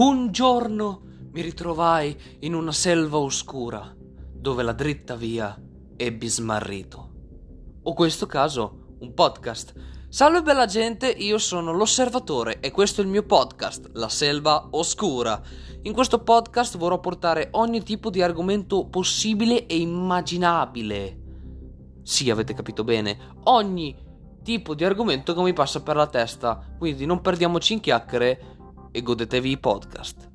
Un giorno mi ritrovai in una selva oscura, dove la dritta via ebbi smarrito. O questo caso, un podcast. Salve bella gente, io sono l'osservatore e questo è il mio podcast, La Selva Oscura. In questo podcast vorrò portare ogni tipo di argomento possibile e immaginabile. Sì, avete capito bene, ogni tipo di argomento che mi passa per la testa. Quindi non perdiamoci in chiacchiere e godetevi i podcast.